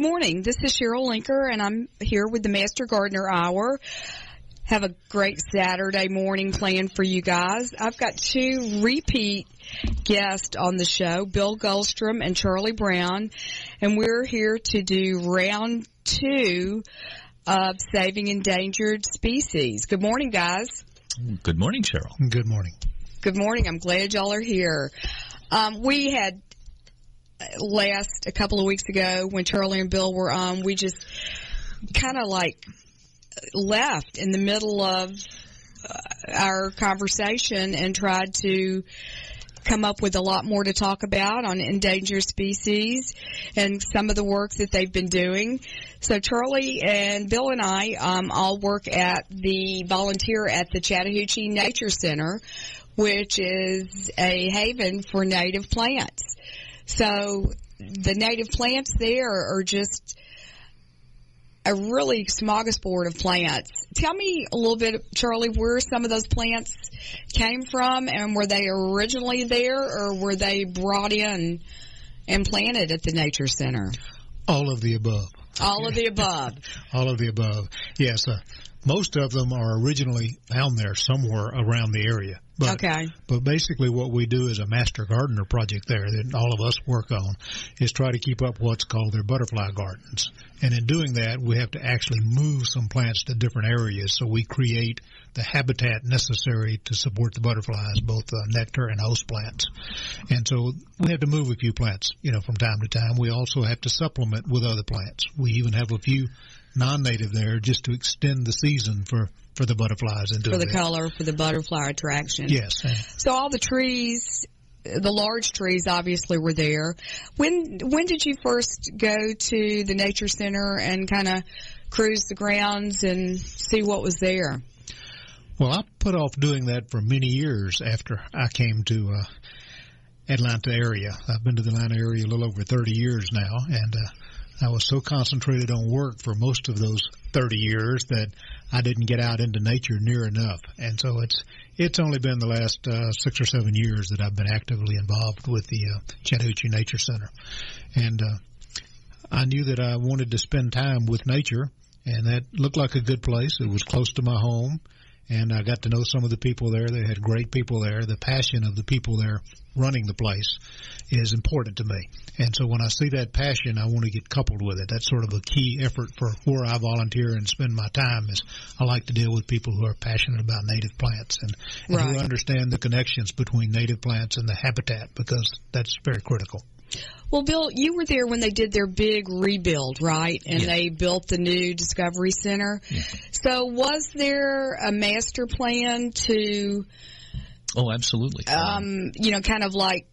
Good morning. This is Cheryl Linker, and I'm here with the Master Gardener Hour. Have a great Saturday morning planned for you guys. I've got two repeat guests on the show, Bill Goldstrom and Charlie Brown, and we're here to do round two of Saving Endangered Species. Good morning, guys. Good morning, Cheryl. Good morning. Good morning. I'm glad y'all are here. Um, we had last a couple of weeks ago when Charlie and Bill were on, we just kind of like left in the middle of uh, our conversation and tried to come up with a lot more to talk about on endangered species and some of the work that they've been doing. So Charlie and Bill and I um, all work at the volunteer at the Chattahoochee Nature Center, which is a haven for native plants. So the native plants there are just a really smorgasbord of plants. Tell me a little bit, Charlie, where some of those plants came from and were they originally there or were they brought in and planted at the Nature Center? All of the above. All of the above. All of the above. Yes. Uh, most of them are originally found there somewhere around the area. But, okay. But basically, what we do as a master gardener project there that all of us work on is try to keep up what's called their butterfly gardens. And in doing that, we have to actually move some plants to different areas. So we create the habitat necessary to support the butterflies, both uh, nectar and host plants. And so we have to move a few plants, you know, from time to time. We also have to supplement with other plants. We even have a few non-native there just to extend the season for for the butterflies and for the color for the butterfly attraction. Yes. So all the trees, the large trees, obviously were there. When when did you first go to the nature center and kind of cruise the grounds and see what was there? Well, I put off doing that for many years after I came to uh, Atlanta area. I've been to the Atlanta area a little over 30 years now, and uh, I was so concentrated on work for most of those 30 years that I didn't get out into nature near enough. And so it's it's only been the last uh, six or seven years that I've been actively involved with the uh, Chattahoochee Nature Center. And uh, I knew that I wanted to spend time with nature, and that looked like a good place. It was close to my home and I got to know some of the people there. They had great people there. The passion of the people there running the place is important to me. And so when I see that passion, I want to get coupled with it. That's sort of a key effort for where I volunteer and spend my time is I like to deal with people who are passionate about native plants and, and right. who understand the connections between native plants and the habitat because that's very critical. Well, Bill, you were there when they did their big rebuild, right? And yeah. they built the new Discovery Center. Yeah. So, was there a master plan to? Oh, absolutely. Um, you know, kind of like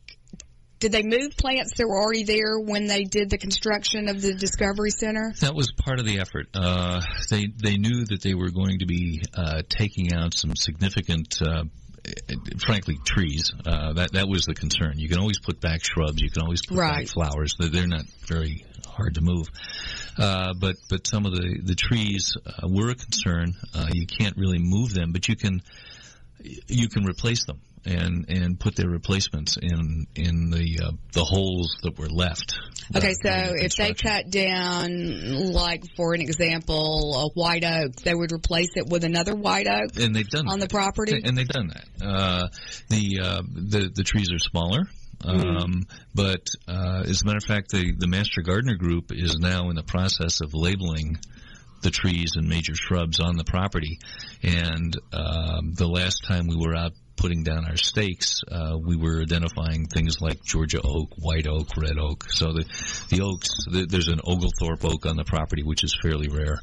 did they move plants that were already there when they did the construction of the Discovery Center? That was part of the effort. Uh, they they knew that they were going to be uh, taking out some significant uh, frankly, trees. Uh, that that was the concern. You can always put back shrubs. You can always put right. back flowers. They're not very hard to move. Uh, but but some of the the trees uh, were a concern. Uh, you can't really move them, but you can you can replace them and and put their replacements in in the uh, the holes that were left. Okay, so if they cut down, like for an example, a white oak, they would replace it with another white oak, and they've done on that. the property, and they've done that. Uh, the uh, the the trees are smaller. Mm-hmm. Um, but uh, as a matter of fact, the the Master Gardener Group is now in the process of labeling the trees and major shrubs on the property. And um, the last time we were out putting down our stakes, uh, we were identifying things like Georgia oak, white oak, red oak. So the the oaks, the, there's an Oglethorpe oak on the property, which is fairly rare.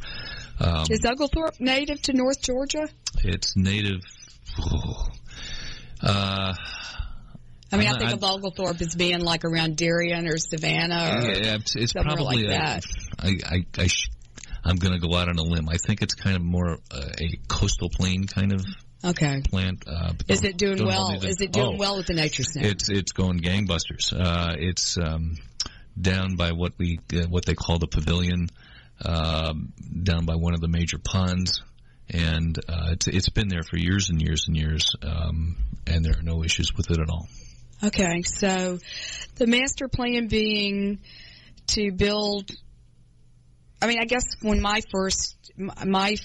Um, is Oglethorpe native to North Georgia? It's native. Oh, uh, I mean, I think I, of Oglethorpe as being like around Darien or Savannah or yeah, it's, it's probably like that. I, I, I sh- I'm going to go out on a limb. I think it's kind of more uh, a coastal plain kind of Okay. Plant. Uh, is it doing well? Is it doing oh, well at the Nature Center? It's it's going gangbusters. Uh, it's um, down by what we uh, what they call the pavilion, um, down by one of the major ponds, and uh, it's it's been there for years and years and years, um, and there are no issues with it at all. Okay, so the master plan being to build I mean, I guess when my first my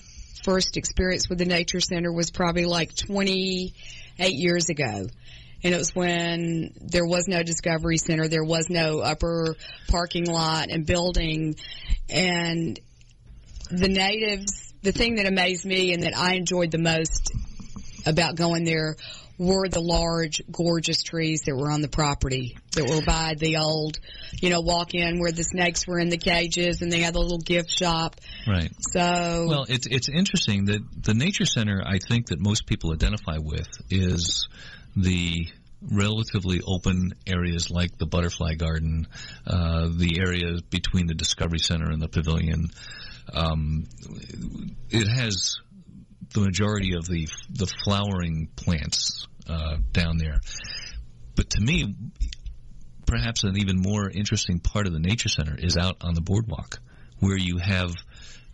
first experience with the nature center was probably like 28 years ago. And it was when there was no Discovery Center, there was no upper parking lot and building, and the natives. The thing that amazed me and that I enjoyed the most about going there were the large, gorgeous trees that were on the property that were by the old, you know, walk in where the snakes were in the cages and they had the little gift shop. Right. So, Well, it's it's interesting that the nature center I think that most people identify with is the relatively open areas like the butterfly garden, uh, the area between the Discovery Center and the pavilion. Um, it has the majority of the the flowering plants uh, down there. But to me, perhaps an even more interesting part of the nature center is out on the boardwalk, where you have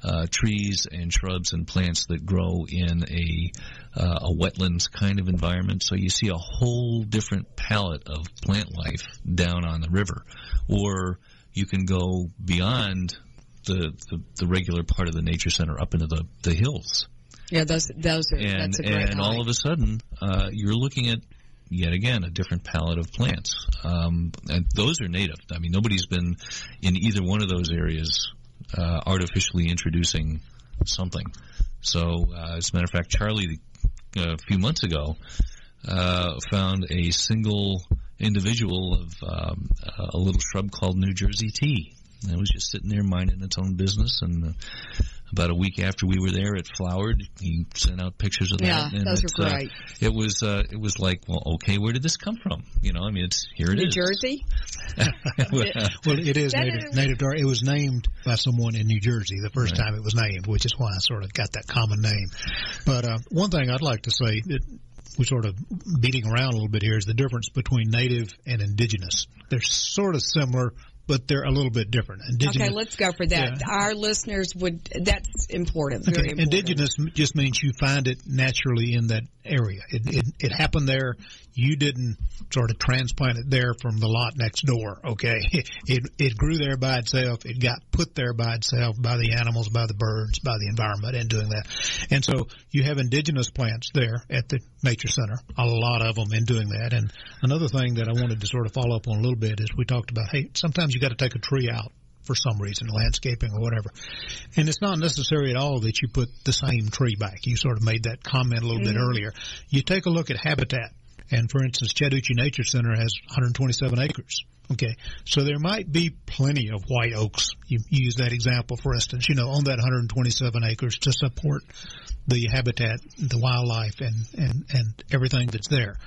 uh, trees and shrubs and plants that grow in a uh, a wetlands kind of environment. So you see a whole different palette of plant life down on the river, or you can go beyond the the, the regular part of the nature center up into the the hills, yeah, those those are and that's a great and all of a sudden uh, you're looking at yet again a different palette of plants. Um, and those are native. I mean, nobody's been in either one of those areas uh, artificially introducing something. So, uh, as a matter of fact, Charlie uh, a few months ago uh, found a single individual of um, a little shrub called New Jersey tea. And it was just sitting there minding its own business, and uh, about a week after we were there, it flowered. He sent out pictures of Yeah, that. and those it's, are uh, great. it was uh, it was like, well, okay, where did this come from? You know, I mean, it's here it New is. Jersey. Well, it is That native, native to It was named by someone in New Jersey the first Right. time it was named, which is why I sort of got that common name. But uh, one thing I'd like to say that we're sort of beating around a little bit here is the difference between native and indigenous. They're sort of similar, but they're a little bit different. Indigenous, Okay, let's go for that. Yeah. Our listeners would. That's important. Very Okay, important. indigenous just means you find it naturally in that area. It, it it happened there. You didn't sort of transplant it there from the lot next door. Okay, it it grew there by itself. It got put there by itself by the animals, by the birds, by the environment, and doing that. And so you have indigenous plants there at the nature center. A lot of them in doing that. And another thing that I wanted to sort of follow up on a little bit is we talked about hey, sometimes you got to take a tree out for some reason, landscaping or whatever. And it's not necessary at all that you put the same tree back. You sort of made that comment a little bit mm-hmm. earlier. You take a look at habitat. And for instance, Chattahoochee Nature Center has 127 acres. Okay. So there might be plenty of white oaks. You you use that example, for instance, you know, on that 127 acres to support the habitat, the wildlife, and, and, and everything that's there.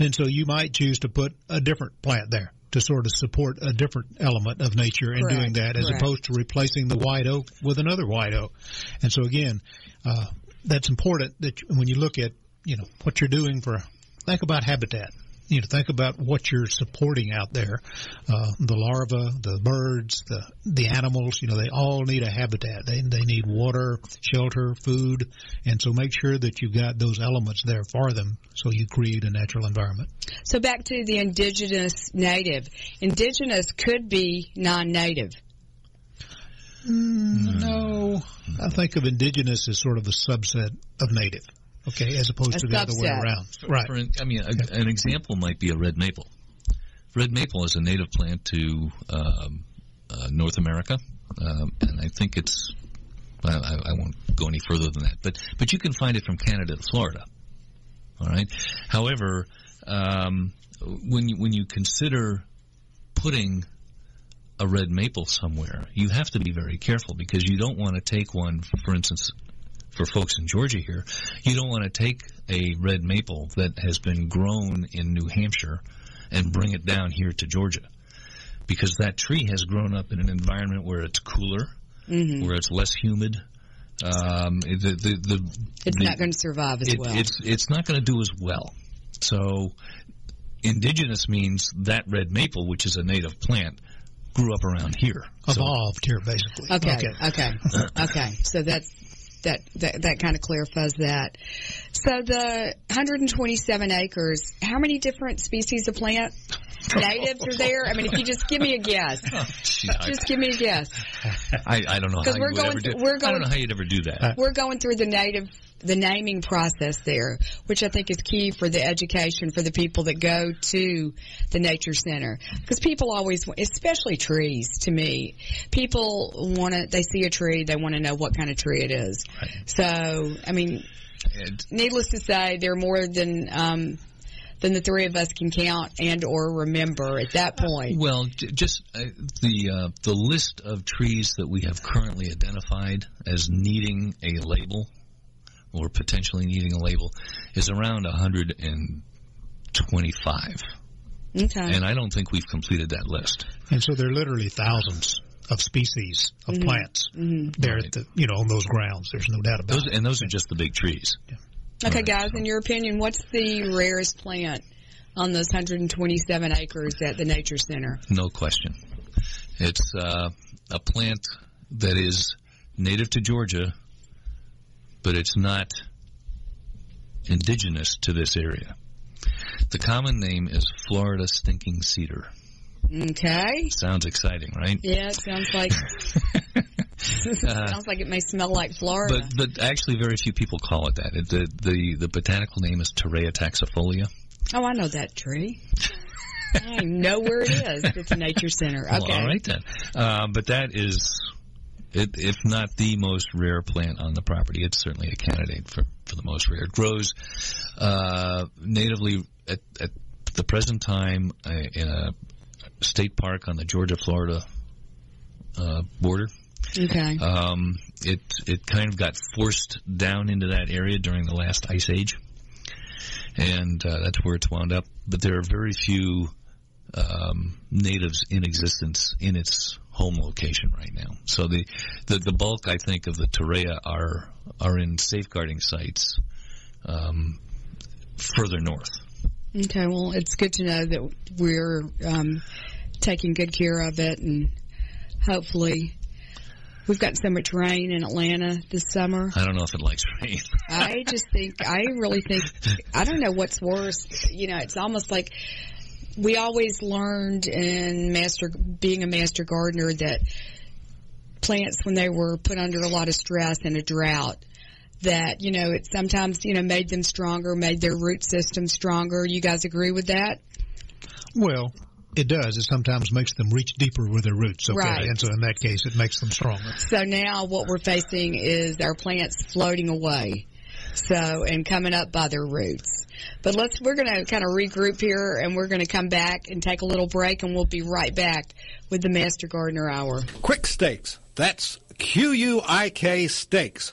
And so you might choose to put a different plant there to sort of support a different element of nature in doing that as correct. opposed to replacing the white oak with another white oak. And so again, uh, that's important that when you look at, you know, what you're doing for, think about habitat. You know, think about what you're supporting out there. Uh, the larvae, the birds, the the animals. You know, they all need a habitat. They they need water, shelter, food, and so make sure that you've got those elements there for them, so you create a natural environment. So back to the indigenous native. Indigenous could be non-native. No, I think of indigenous as sort of a subset of native. Okay, as opposed A to the other way subset. around. Right. For an, I mean, a, an example might be a red maple. Red maple is a native plant to um, uh, North America, um, and I think it's. I, I I won't go any further than that, but but you can find it from Canada to Florida. All right. However, um, when you, when you consider putting a red maple somewhere, you have to be very careful because you don't want to take one, for instance, for folks in Georgia here, you don't want to take a red maple that has been grown in New Hampshire and bring it down here to Georgia. Because that tree has grown up in an environment where it's cooler, hmm where it's less humid. Um, the, the, the, It's the- not going to survive as it, well. It's it's not going to do as well. So, indigenous means that red maple, which is a native plant, grew up around here. So, Evolved here, basically. Okay, okay, okay. So that's that that, that kind of clarifies that. So the 127 acres, how many different species of plant natives are there? I mean, if you just give me a guess, just give me a guess. I, I don't know how we're going ever do. through- we're going. I don't know how you'd ever do that. We're going through the native, the naming process there, which I think is key for the education for the people that go to the nature center. Because people always, especially trees, to me, people want to. They see a tree, they want to know what kind of tree it is. Right. So, I mean, And- needless to say, there are more than um, than the three of us can count and or remember at that point. Well, j- just uh, the uh, the list of trees that we have currently identified as needing a label or potentially needing a label is around 125, Okay. and I don't think we've completed that list. And so there are literally thousands of species of Mm-hmm. plants there at the, you know, on those grounds. There's no doubt about Those it. and those are just the big trees. Okay, guys, in your opinion, what's the rarest plant on those 127 acres at the Nature Center? No question. It's uh, a plant that is native to Georgia, but it's not indigenous to this area. The common name is Florida stinking cedar. Okay. Sounds exciting, right? Yeah, it sounds like sounds like it may smell like Florida. But but actually, very few people call it that. It, the the the botanical name is Torreya taxifolia. oh, I know that tree. I know where it is It's a Nature Center. Okay. Well, all right then. Uh, but that is, it, if not the most rare plant on the property, it's certainly a candidate for, for the most rare. It grows uh, natively at, at the present time uh, in a state park on the Georgia-Florida uh, border. Okay. Um, it it kind of got forced down into that area during the last ice age, and uh, that's where it's wound up. But there are very few um, natives in existence in its home location right now. So the the, the bulk, I think, of the Torreya are are in safeguarding sites um, further north. Okay. Well, it's good to know that we're um, taking good care of it, and hopefully, we've got so much rain in Atlanta this summer. I don't know if it likes rain. I just think, I really think, I don't know what's worse. You know, it's almost like we always learned in master, being a master gardener that plants, when they were put under a lot of stress and a drought, that, you know, it sometimes, you know, made them stronger, made their root system stronger. You guys agree with that? Well, it does. It sometimes makes them reach deeper with their roots. Okay. Right. And so in that case, it makes them stronger. So now what we're facing is our plants floating away. So, and coming up by their roots. But let's, we're going to kind of regroup here and we're going to come back and take a little break and we'll be right back with the Master Gardener Hour. Quik Stakes. that's Q-U-I-K stakes,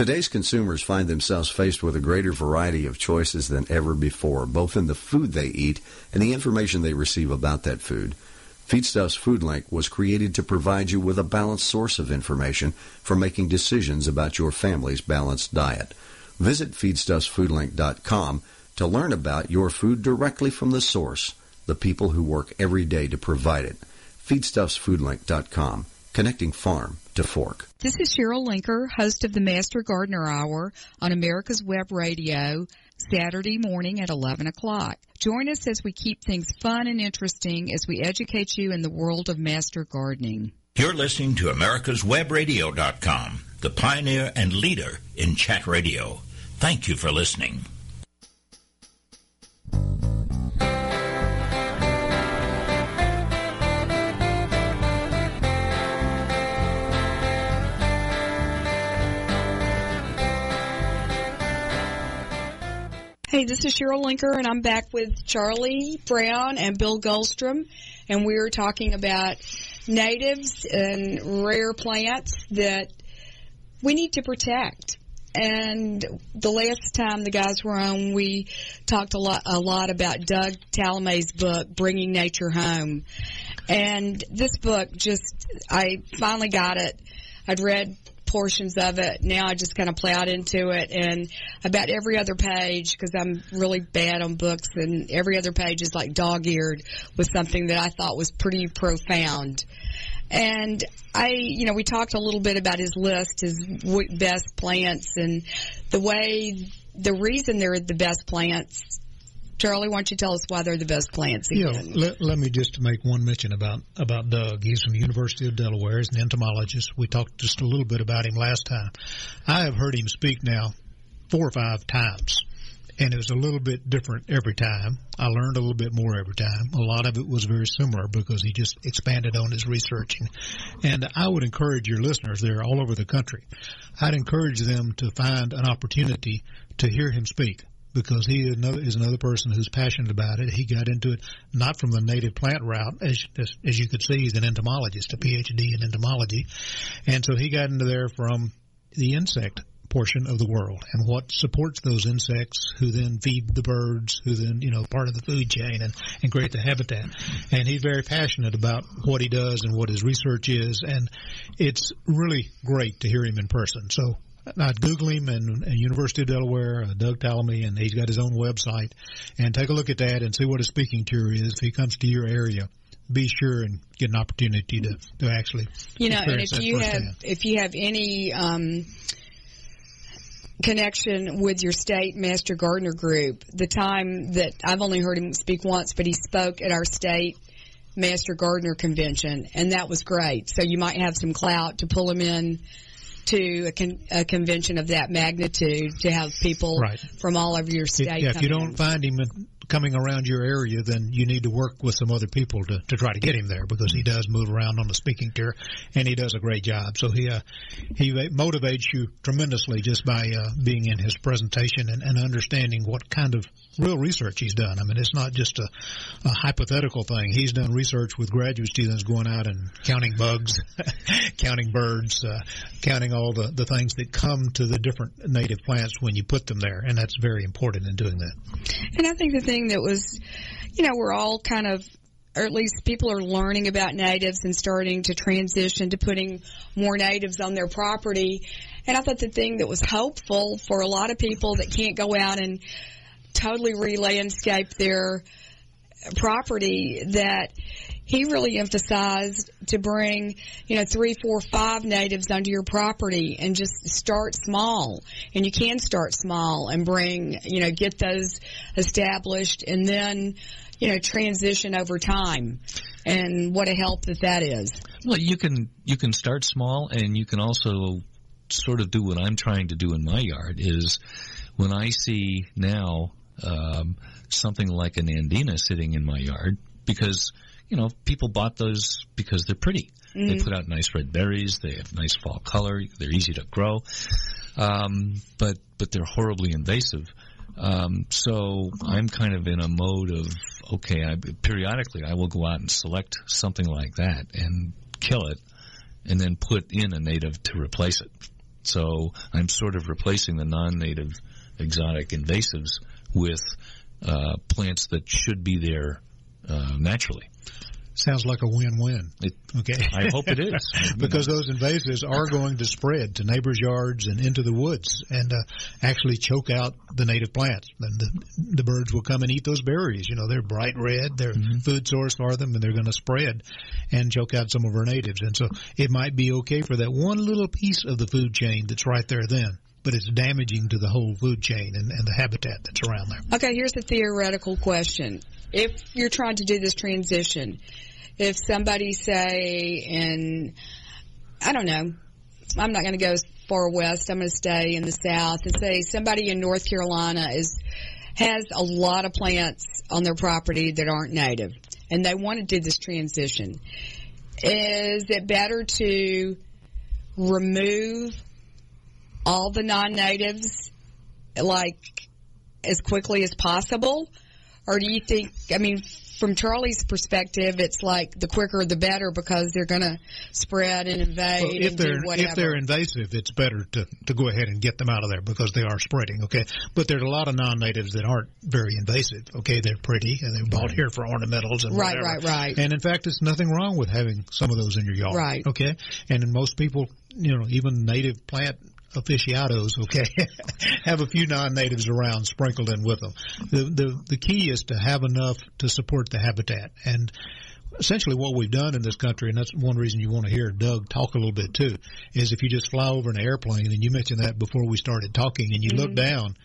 Today's consumers find themselves faced with a greater variety of choices than ever before, both in the food they eat and the information they receive about that food. Feedstuffs Food Link was created to provide you with a balanced source of information for making decisions about your family's balanced diet. Visit feedstuffsfoodlink.com to learn about your food directly from the source, the people who work every day to provide it. feedstuffsfoodlink.com, connecting farm to fork. This is Cheryl Linker, host of the Master Gardener Hour on America's Web Radio, Saturday morning at 11 o'clock. Join us as we keep things fun and interesting as we educate you in the world of master gardening. You're listening to America'sWebRadio.com, the pioneer and leader in chat radio. Thank you for listening. Hey, this is Cheryl Linker, and I'm back with Charlie Brown and Bill Goldstrom, and we're talking about natives and rare plants that we need to protect. and the last time the guys were on, we talked a lot, a lot about Doug Tallamy's book, Bringing Nature Home. And this book just, I finally got it. I'd read portions of it. Now I just kind of plowed into it and about every other page, because I'm really bad on books and every other page is like dog eared with something that I thought was pretty profound. And I, you know, we talked a little bit about his list, his best plants and the way, the reason they're the best plants Charlie, why don't you tell us why they're the best plants? Yeah, let, let me just make one mention about about Doug. He's from the University of Delaware. He's an entomologist. We talked just a little bit about him last time. I have heard him speak now four or five times, and it was a little bit different every time. I learned a little bit more every time. A lot of it was very similar because he just expanded on his researching. And I would encourage your listeners, they're all over the country, I'd encourage them to find an opportunity to hear him speak because he is another, is another person who's passionate about it. He got into it not from the native plant route, as, as, as you could see, he's an entomologist, a PhD in entomology, and so he got into there from the insect portion of the world and what supports those insects who then feed the birds who then you know part of the food chain and, and create the habitat. And he's very passionate about what he does and what his research is. And it's really great to hear him in person. So I'd Google him and, and University of Delaware, uh, Doug Tallamy, and he's got his own website. And take a look at that and see what his speaking tour is. If he comes to your area, be sure and get an opportunity to, to actually you know and if you have if you have any um connection with your state master gardener group the time that i've only heard him speak once but he spoke at our state master gardener convention and that was great so you might have some clout to pull him in to a, con- a convention of that magnitude to have people right. from all over your state. Yeah, if you don't in. find him coming around your area, then you need to work with some other people to, to try to get him there because he does move around on the speaking tour and he does a great job. So he uh, he motivates you tremendously just by uh, being in his presentation and, and understanding what kind of real research he's done. I mean, it's not just a, a hypothetical thing. He's done research with graduate students going out and counting bugs, counting birds, uh, counting all the, the things that come to the different native plants when you put them there. And that's very important in doing that. And I think the thing that was, you know, we're all kind of or at least people are learning about natives and starting to transition to putting more natives on their property. And I thought the thing that was hopeful for a lot of people that can't go out and totally re-landscape their property that he really emphasized to bring, you know, three, four, five natives onto your property and just start small. And you can start small and bring, you know, get those established and then, you know, transition over time. And what a help that that is. Well, you can, you can start small and you can also sort of do what I'm trying to do in my yard is when I see now um, something like a nandina sitting in my yard because you know people bought those because they're pretty. Mm-hmm. They put out nice red berries. They have nice fall color. They're easy to grow, um, but but they're horribly invasive. Um, so I'm kind of in a mode of okay. I, periodically, I will go out and select something like that and kill it, and then put in a native to replace it. So I'm sort of replacing the non-native exotic invasives with uh, plants that should be there uh, naturally. Sounds like a win-win. It, okay, I hope it is because those invasives are going to spread to neighbors' yards and into the woods and uh, actually choke out the native plants. And the, the birds will come and eat those berries. You know, they're bright red. They're mm-hmm. food source for them, and they're going to spread and choke out some of our natives. And so it might be okay for that one little piece of the food chain that's right there then but it's damaging to the whole food chain and, and the habitat that's around there. Okay, here's a theoretical question. If you're trying to do this transition, if somebody say in, I don't know, I'm not going to go as far west, I'm going to stay in the south and say somebody in North Carolina is, has a lot of plants on their property that aren't native and they want to do this transition. Is it better to remove all the non-natives like as quickly as possible? Or do you think, I mean, from Charlie's perspective, it's like the quicker the better because they're going to spread and invade Well, if and they're whatever. if they're invasive, it's better to to go ahead and get them out of there because they are spreading. Okay, but there's a lot of non-natives that aren't very invasive. Okay, they're pretty and they're bought here for ornamentals and Right, whatever. right, right. And in fact, there's nothing wrong with having some of those in your yard. Right. Okay, and most people, you know, even native plant aficionados, okay, have a few non-natives around sprinkled in with them. The the the key is to have enough to support the habitat and essentially what we've done in this country, and that's one reason you want to hear Doug talk a little bit too, is if you just fly over an airplane, and you mentioned that before we started talking, and you look mm-hmm. down,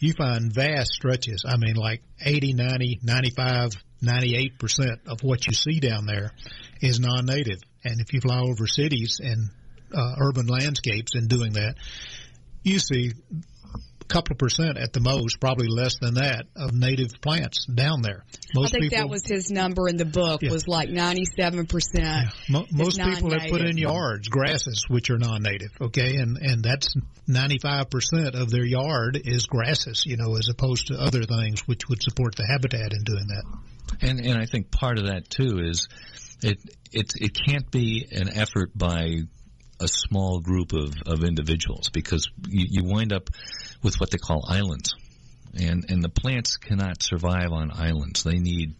you find vast stretches. I mean, like 80, 90, 95, 98% of what you see down there is non-native. And if you fly over cities and uh, urban landscapes and doing that, you see a couple of percent at the most, probably less than that, of native plants down there. I think people, that was his number in the book Yeah. was like 97%. Most people have put in yards grasses, which are non-native. Okay, and and that's ninety five percent of their yard is grasses. You know, as opposed to other things which would support the habitat in doing that. And and I think part of that too is it it it can't be an effort by a small group of, of individuals because you, you wind up with what they call islands. And and the plants cannot survive on islands. They need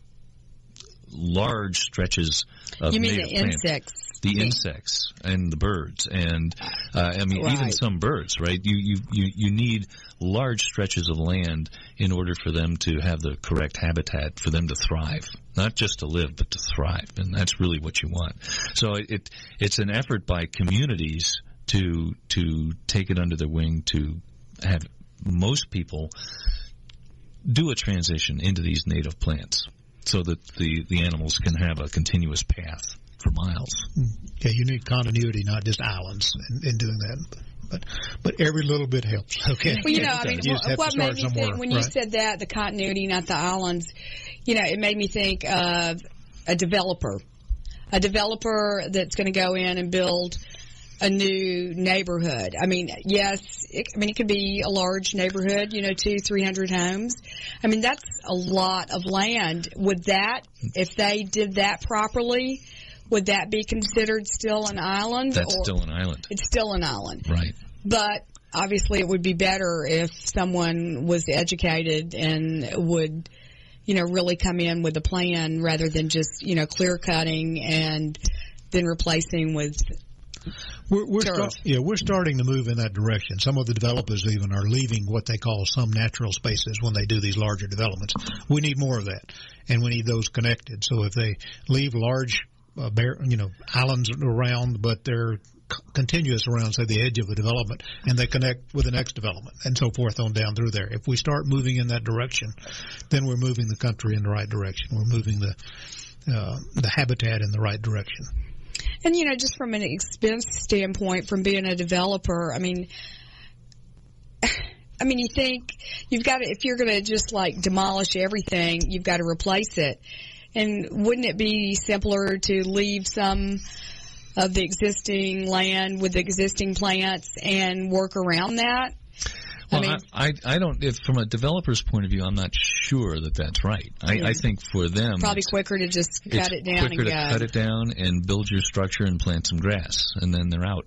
large stretches of You mean the plants insects? The insects and the birds. And uh, I mean even some birds right? You, you you you need large stretches of land in order for them to have the correct habitat for them to thrive. Not just to live but to thrive. And that's really what you want. So it, it it's an effort by communities to to take it under their wing to have most people do a transition into these native plants so that the the animals can have a continuous path for miles Okay, you need continuity, not just islands, in, in doing that. But but every little bit helps. Okay. Well, you know, I mean, You just what made me somewhere, think when you right? said that the continuity, not the islands, you know, it made me think of a developer, a developer that's going to go in and build a new neighborhood. I mean, yes, it, I mean it could be a large neighborhood, you know, two, three hundred homes. I mean, that's a lot of land. Would that, if they did that properly, would that be considered still an island? that's or- still an island it's still an island right but obviously it would be better if someone was educated and would you know really come in with a plan rather than just you know clear cutting and then replacing with We're, we're Turf. start, yeah, we're starting to move in that direction. Some of the developers even are leaving what they call some natural spaces when they do these larger developments. We need more of that, and we need those connected. So if they leave large, uh, bare, you know, islands around, but they're continuous around, say, the edge of a development, and they connect with the next development, and so forth on down through there. If we start moving in that direction, then we're moving the country in the right direction. We're moving the uh, the habitat in the right direction. and you know just from an expense standpoint from being a developer i mean I mean, you think you've got to, if you're going to just like demolish everything, you've got to replace it. And wouldn't it be simpler to leave some of the existing land with existing plants and work around that? I Well, mean- I, I, I don't. If from a developer's point of view, I'm not sure that that's right. I, I think for them, Probably it's, quicker to just cut it down quicker and to cut it down and build your structure and plant some grass, and then they're out.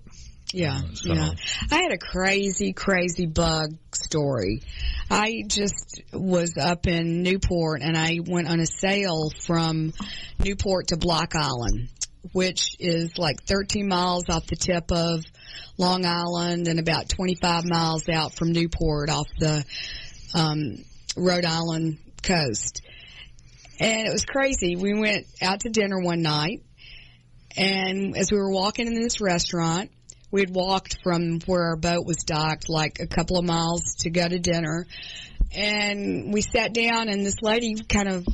Yeah, Uh, so- yeah. I had a crazy, crazy bug story. I just was up in Newport and I went on a sail from Newport to Block Island, which is like 13 miles off the tip of Long Island and about 25 miles out from Newport off the um, Rhode Island coast. And it was crazy. We went out to dinner one night and as we were walking in this restaurant, we had walked from where our boat was docked like a couple of miles to go to dinner. And we sat down and this lady kind of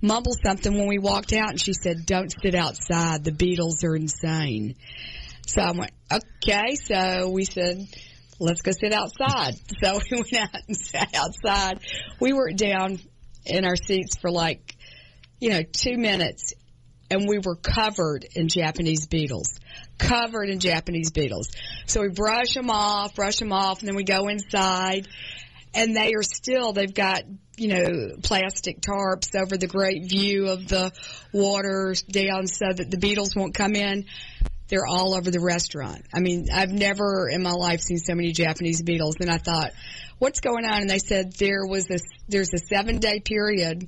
mumbled something when we walked out and she said, don't sit outside. The beetles are insane. So I went, okay. So we said, let's go sit outside. So we went out and sat outside. We were down in our seats for like, you know, two minutes and we were covered in Japanese beetles. Covered in Japanese beetles. So we brush them off, brush them off, and then we go inside. and they are still they've got you know plastic tarps over the great view of the water down so that the beetles won't come in they're all over the restaurant i mean i've never in my life seen so many japanese beetles and i thought what's going on and they said there was this there's a seven day period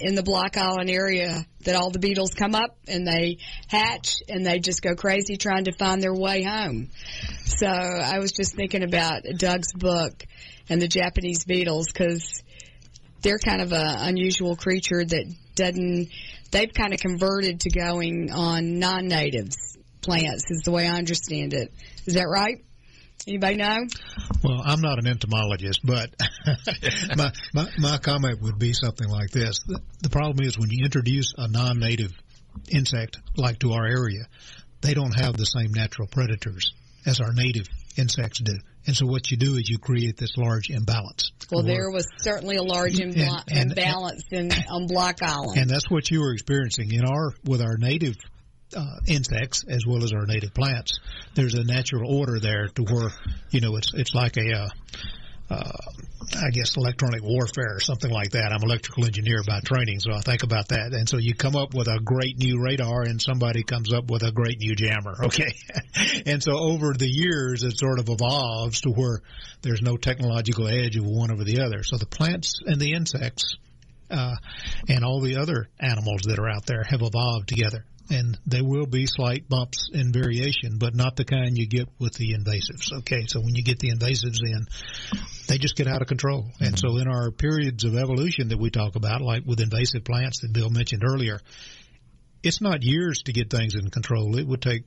in the Block Island area that all the beetles come up and they hatch and they just go crazy trying to find their way home. So I was just thinking about Doug's book and the Japanese beetles because they're kind of a unusual creature that doesn't. They've kind of converted to going on non-natives plants, is the way I understand it. Is that right? Anybody know? Well, I'm not an entomologist, but my, my, my comment would be something like this: the, the problem is when you introduce a non-native insect like to our area, they don't have the same natural predators as our native insects do. And so what you do is you create this large imbalance. Well, there was certainly a large and, and, imbalance in on Block Island, and that's what you were experiencing in our with our native uh, insects as well as our native plants. There's a natural order there to where you know it's it's like a uh, uh, I guess electronic warfare or something like that. I'm an electrical engineer by training, so I think about that. And so you come up with a great new radar, and somebody comes up with a great new jammer. Okay, and so over the years, it sort of evolves to where there's no technological edge of one over the other. So the plants and the insects. Uh, and all the other animals that are out there have evolved together and there will be slight bumps in variation, but not the kind you get with the invasives. Okay, so when you get the invasives in, they just get out of control. Mm-hmm. And so in our periods of evolution that we talk about, like with invasive plants that Bill mentioned earlier, it's not years to get things in control. It would take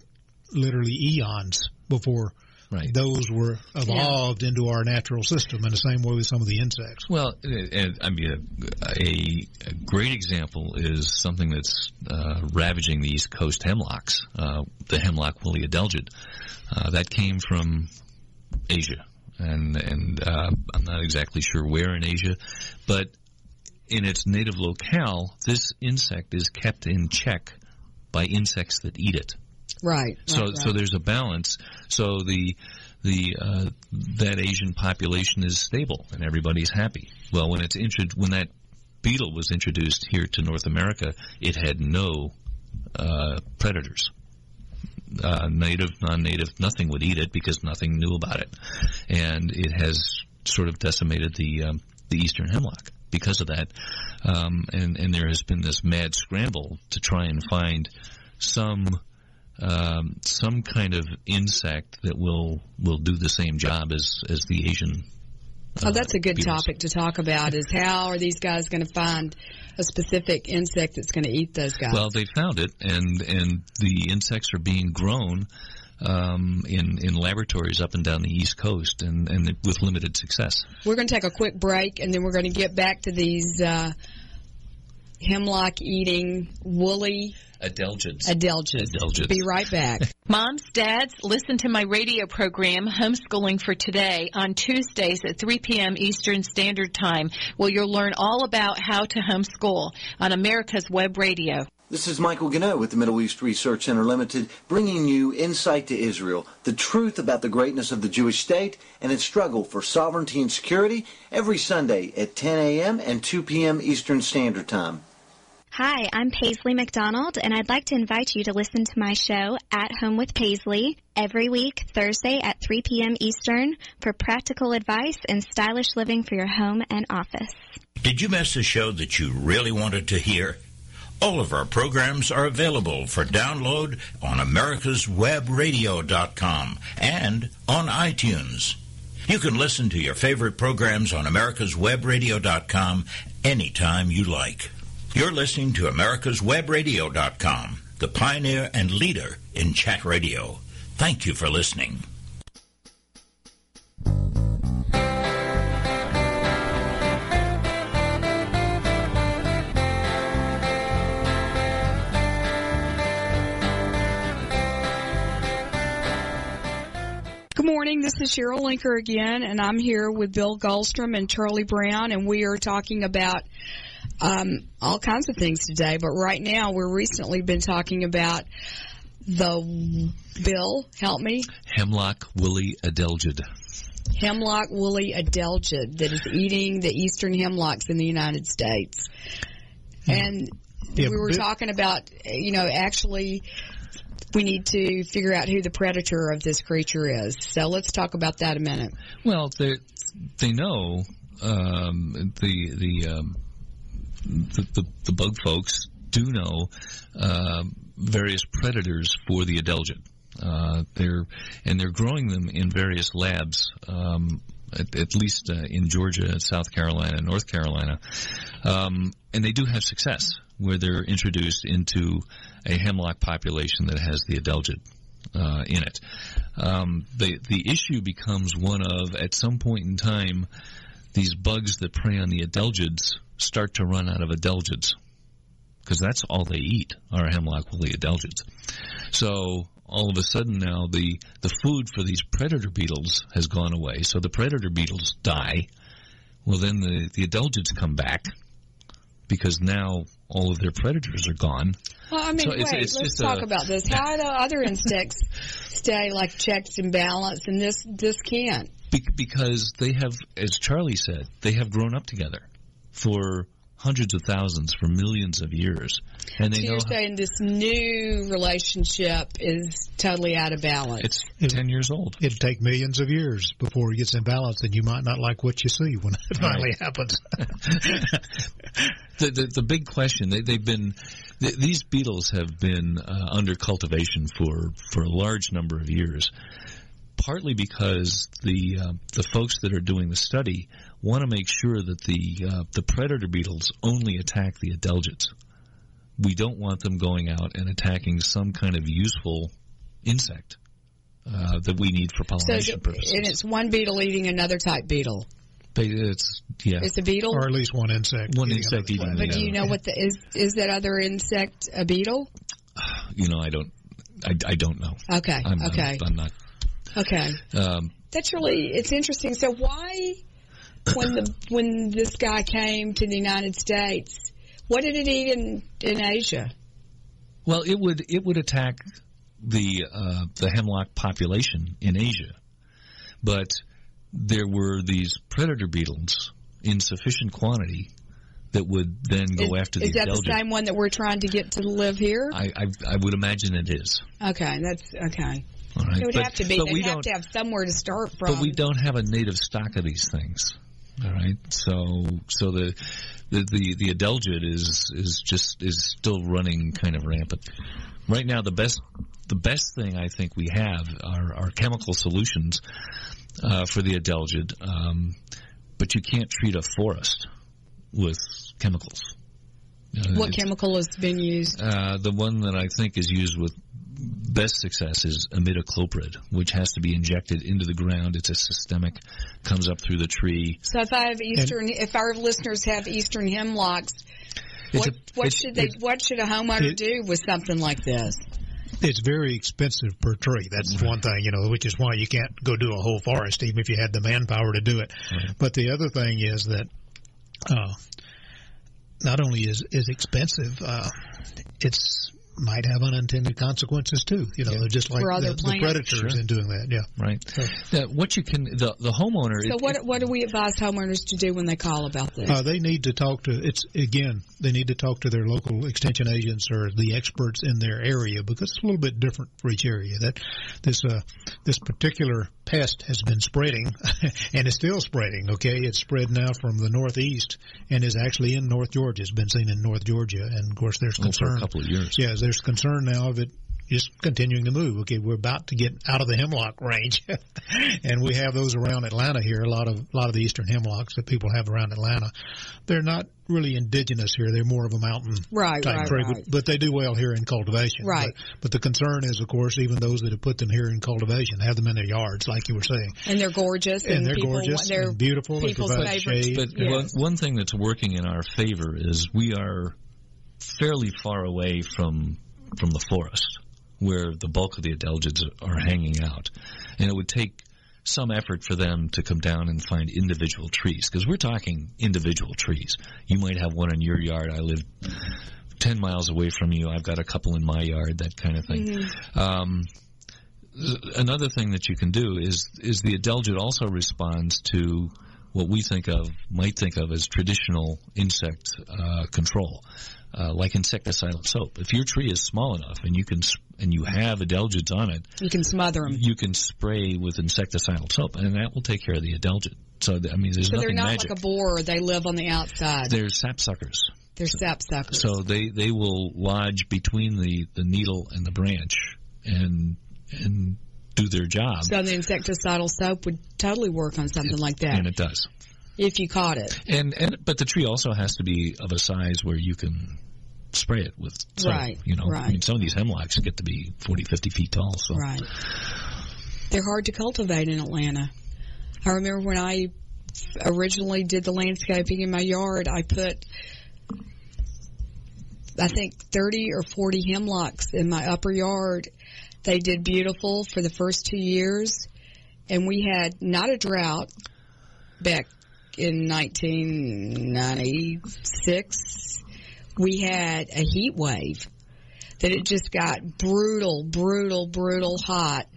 literally eons before Right. Those were evolved yeah. into our natural system in the same way with some of the insects. Well, and, I mean, a, a, great example is something that's uh, ravaging the East Coast hemlocks, uh, the hemlock woolly adelgid. Uh, that came from Asia, and and uh, I'm not exactly sure where in Asia, but in its native locale, this insect is kept in check by insects that eat it. Right. So right, so there's a balance. So the the uh, that Asian population is stable and everybody's happy. Well, when it's intro- when that beetle was introduced here to North America, it had no uh, predators. Uh, native, non-native, nothing would eat it because nothing knew about it, and it has sort of decimated the um, the eastern hemlock because of that. Um, and and there has been this mad scramble to try and find some um, some kind of insect that will will do the same job as as the Asian. Uh, oh, that's a good beetles. topic to talk about. Is how are these guys going to find a specific insect that's going to eat those guys? Well, they found it, and and the insects are being grown um, in in laboratories up and down the East Coast, and and with limited success. We're going to take a quick break, and then we're going to get back to these uh, hemlock eating woolly Adelgids. Adelgids. Adelgids. Be right back. Moms, dads, listen to my radio program, Homeschooling for Today, on Tuesdays at 3 p.m. Eastern Standard Time, where you'll learn all about how to homeschool on America's Web Radio. This is Michael Gannett with the Middle East Research Center Limited, bringing you insight to Israel, the truth about the greatness of the Jewish state and its struggle for sovereignty and security every Sunday at 10 a.m. and 2 p.m. Eastern Standard Time. Hi, I'm Paisley McDonald, and I'd like to invite you to listen to my show, At Home with Paisley, every week, Thursday at 3 p.m. Eastern, for practical advice and stylish living for your home and office. Did you miss a show that you really wanted to hear? All of our programs are available for download on americaswebradio.com and on iTunes. You can listen to your favorite programs on americaswebradio.com anytime you like. You're listening to America'sWebRadio.com, the pioneer and leader in chat radio. Thank you for listening. Good morning. This is Cheryl Linker again, and I'm here with Bill Goldstrom and Charlie Brown, and we are talking about um, all kinds of things today. But right now, we're recently been talking about the Bill. Help me. Hemlock woolly adelgid. hemlock woolly adelgid that is eating the eastern hemlocks in the United States. And Yeah, we were but- talking about, you know, actually we need to figure out who the predator of this creature is. So let's talk about that a minute. Well, they they know um, the the, um, the the the bug folks do know um various predators for the adelgid. Uh, they're and they're growing them in various labs, um, at, at least uh, in Georgia, South Carolina, North Carolina, um, and they do have success where they're introduced into a hemlock population that has the adelgid uh, in it. Um, the the issue becomes one of at some point in time, these bugs that prey on the adelgids start to run out of adelgids because that's all they eat are hemlock woolly adelgids. So all of a sudden now the the food for these predator beetles has gone away. So the predator beetles die. Well, then the the adelgids come back because now all of their predators are gone. Well, I mean, So wait, it's- it's let's just talk a- about this. How do other insects stay like checks and balance and this this can't? Be- because they have, as Charlie said, they have grown up together for hundreds of thousands, for millions of years, and they So know you're saying this new relationship is totally out of balance. it's ten years old. It'd take millions of years before it gets in balance, and you might not like what you see when it finally happens. the, the the big question they they've been th- these beetles have been uh, under cultivation for for a large number of years partly because the uh, the folks that are doing the study want to make sure that the uh, the predator beetles only attack the adelgids we don't want them going out and attacking some kind of useful insect uh, that we need for so pollination the- purposes. and it's one beetle eating another type beetle. But it's yeah, It's a beetle. or at least one insect. one eating insect eating plant. but do you know what the is is that other insect a beetle? you know I don't I, I don't know. Okay. I'm, I'm- okay. I'm, not. okay. Um, That's really it's interesting. So why when the when this guy came to the United States, what did it eat in in Asia? well, it would it would attack the uh, the hemlock population in Asia, but there were these predator beetles in sufficient quantity that would then go is, after the is that the same one that we're trying to get to live here? I, I I would imagine it is. Okay, that's okay. All right, It would but, have to be. we have don't. to have somewhere to start from. But we don't have a native stock of these things. All right, so so the the the, the adelgid is is just is still running kind of rampant. Right now, the best the best thing I think we have are, are chemical solutions uh, for the adelgid, um, but you can't treat a forest with chemicals. Uh, What chemical has been used? uh, the one that I think is used with best success is imidacloprid, which has to be injected into the ground. It's a systemic, comes up through the tree. So if I have eastern, if our listeners have eastern hemlocks, what a- what should they what should a homeowner it- do with something like this? It's very expensive per tree. That's one thing, you know, which is why you can't go do a whole forest, even if you had the manpower to do it. But the other thing is that uh, not only is is expensive, uh, it's might have unintended consequences too. You know, they're just like the, the predators Sure. in doing that. Yeah. Right. Yeah, what you can the the homeowner. So it- what it- what do we advise homeowners to do when they call about this? Uh, they need to talk to it's again. They need to talk to their local extension agents or the experts in their area because it's a little bit different for each area. That this uh, this particular pest has been spreading and is still spreading. Okay, it's spread now from the northeast and is actually in North Georgia. It's been seen in North Georgia, and of course there's well, for concern. a couple of years. Yeah, there's concern now of it just continuing to move. Okay, we're about to get out of the hemlock range, and we have those around Atlanta here. A lot of a lot of the eastern hemlocks that people have around Atlanta, they're not really indigenous here. They're more of a mountain Right, type right, tree, right. But, but they do well here in cultivation. Right. But, but the concern is, of course, even those that have put them here in cultivation have them in their yards, like you were saying, and they're gorgeous, and, they're people, gorgeous They're and beautiful. They people's provide shade. But Yes. one, one thing that's working in our favor is we are fairly far away from from the forest where the bulk of the adelgids are hanging out, and it would take some effort for them to come down and find individual trees because we're talking individual trees. You might have one in your yard. I live ten miles away from you. I've got a couple in my yard. That kind of thing. Um, another thing that you can do is is the adelgid also responds to what we think of might think of as traditional insect uh, control, uh, like insecticidal soap. If your tree is small enough and you can and you have adelgids on it, you can smother them. You can spray with insecticidal soap, and that will take care of the adelgid. So I mean, there's so nothing they're not magic. like a borer; they live on the outside. They're sapsuckers. They're sapsuckers. So they they will lodge between the the needle and the branch and and do their job. So the insecticidal soap would totally work on something like that. And it does. If you caught it. And and but the tree also has to be of a size where you can spray it with soap. Right. You know, right. I mean, some of these hemlocks get to be 40, 50 feet tall. So. Right. They're hard to cultivate in Atlanta. I remember when I originally did the landscaping in my yard, I put I think 30 or 40 hemlocks in my upper yard. They did beautiful for the first two years, and we had not a drought back in 1996. We had a heat wave that it just got brutal, brutal, brutal hot,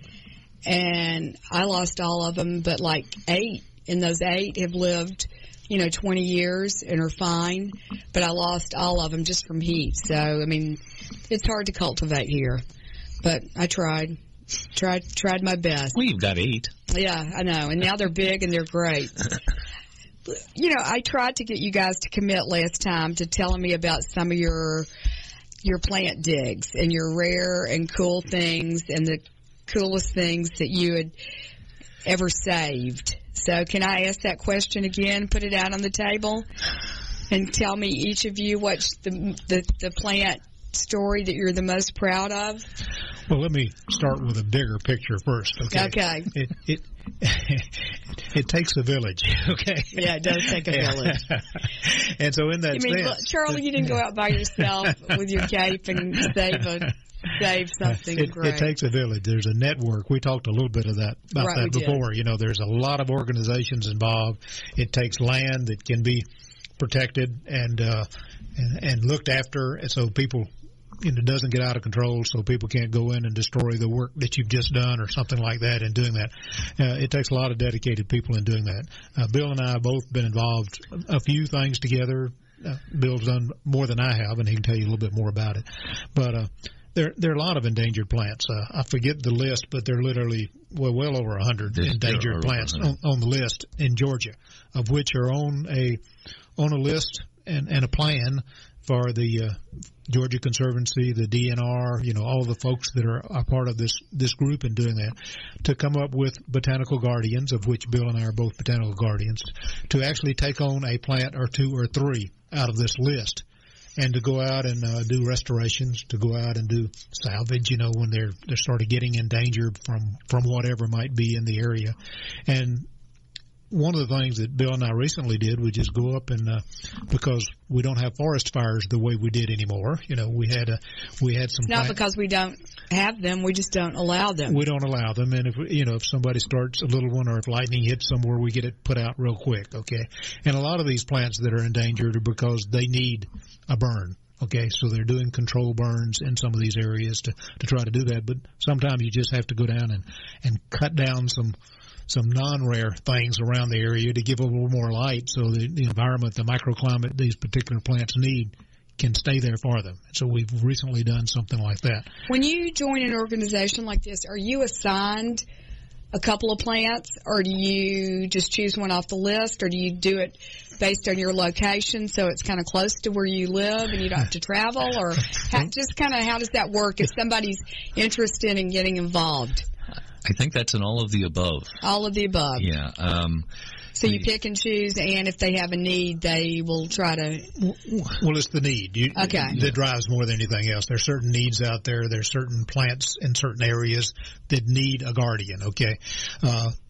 and I lost all of them, but like eight, and those eight have lived you know, 20 years and are fine, but I lost all of them just from heat. So, I mean, it's hard to cultivate here, but I tried, tried, tried my best. Well, you've got eight. Yeah, I know. And now they're big and they're great. you know, I tried to get you guys to commit last time to telling me about some of your, your plant digs and your rare and cool things and the coolest things that you had ever saved. So can I ask that question again? Put it out on the table and tell me each of you what's the the, the plant story that you're the most proud of. Well, let me start with a bigger picture first. Okay. Okay. It it it takes a village. Okay. Yeah, it does take a village. and so in that you mean, sense, Charlie, you didn't go out by yourself with your cape and save a save something it, great. it takes a village. There's a network. We talked a little bit of that about Right, that we did. before. You know, there's a lot of organizations involved. It takes land that can be protected and uh, and, and looked after, and so people. Know, doesn't get out of control, so people can't go in and destroy the work that you've just done or something like that. In doing that, uh, it takes a lot of dedicated people in doing that. Uh, Bill and I have both been involved a few things together. Uh, Bill's done more than I have, and he can tell you a little bit more about it. But uh, there there are a lot of endangered plants. Uh, I forget the list, but there are literally well well over a hundred endangered plants over a on, on the list in Georgia, of which are on a on a list and, and a plan for the uh, Georgia Conservancy, the DNR, you know, all the folks that are a part of this this group in doing that, to come up with botanical guardians, of which Bill and I are both botanical guardians, to actually take on a plant or two or three out of this list and to go out and uh, do restorations, to go out and do salvage, you know, when they're they're sort of getting endangered from from whatever might be in the area, and one of the things that Bill and I recently did was just go up and uh, because we don't have forest fires the way we did anymore. You know, we had a we had some not plant- because we don't have them; we just don't allow them. we don't allow them, and if you know if somebody starts a little one or if lightning hits somewhere, we get it put out real quick. Okay, and a lot of these plants that are endangered are because they need a burn. Okay, so they're doing control burns in some of these areas to to try to do that, but sometimes you just have to go down and and cut down some some non-rare things around the area to give a little more light, so the, the environment, the microclimate these particular plants need can stay there for them. So we've recently done something like that. When you join an organization like this, are you assigned a couple of plants, or do you just choose one off the list, or do you do it based on your location, so it's kind of close to where you live and you don't have to travel, or how, just kind of how does that work if somebody's interested in getting involved? I think that's in all of the above. All of the above. Yeah. Um, So you pick and choose, and if they have a need, they will try to. Well, it's the need you, Okay. that drives more than anything else. There's certain needs out there. There's certain plants in certain areas that need a guardian. Okay, uh, it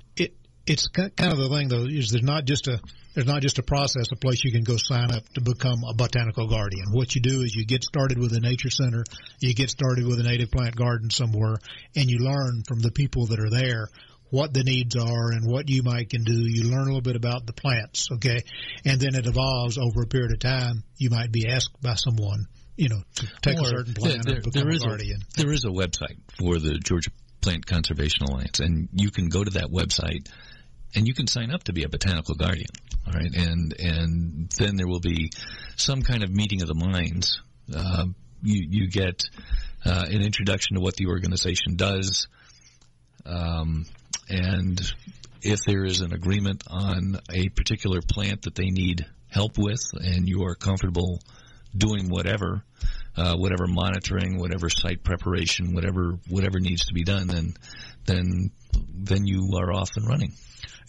it's kind of the thing though is there's not just a there's not just a process, a place you can go sign up to become a botanical guardian. What you do is you get started with a nature center, you get started with a native plant garden somewhere, and you learn from the people that are there what the needs are and what you might can do. You learn a little bit about the plants, okay, and then it evolves over a period of time. You might be asked by someone, you know, to take a certain plant there, and become there a guardian. A, there is a website for the Georgia Plant Conservation Alliance, and you can go to that website and you can sign up to be a botanical guardian. All right, and and then there will be some kind of meeting of the minds. Uh, you you get uh, an introduction to what the organization does, um, and if there is an agreement on a particular plant that they need help with, and you are comfortable doing whatever, uh, whatever monitoring, whatever site preparation, whatever whatever needs to be done, then then then you are off and running.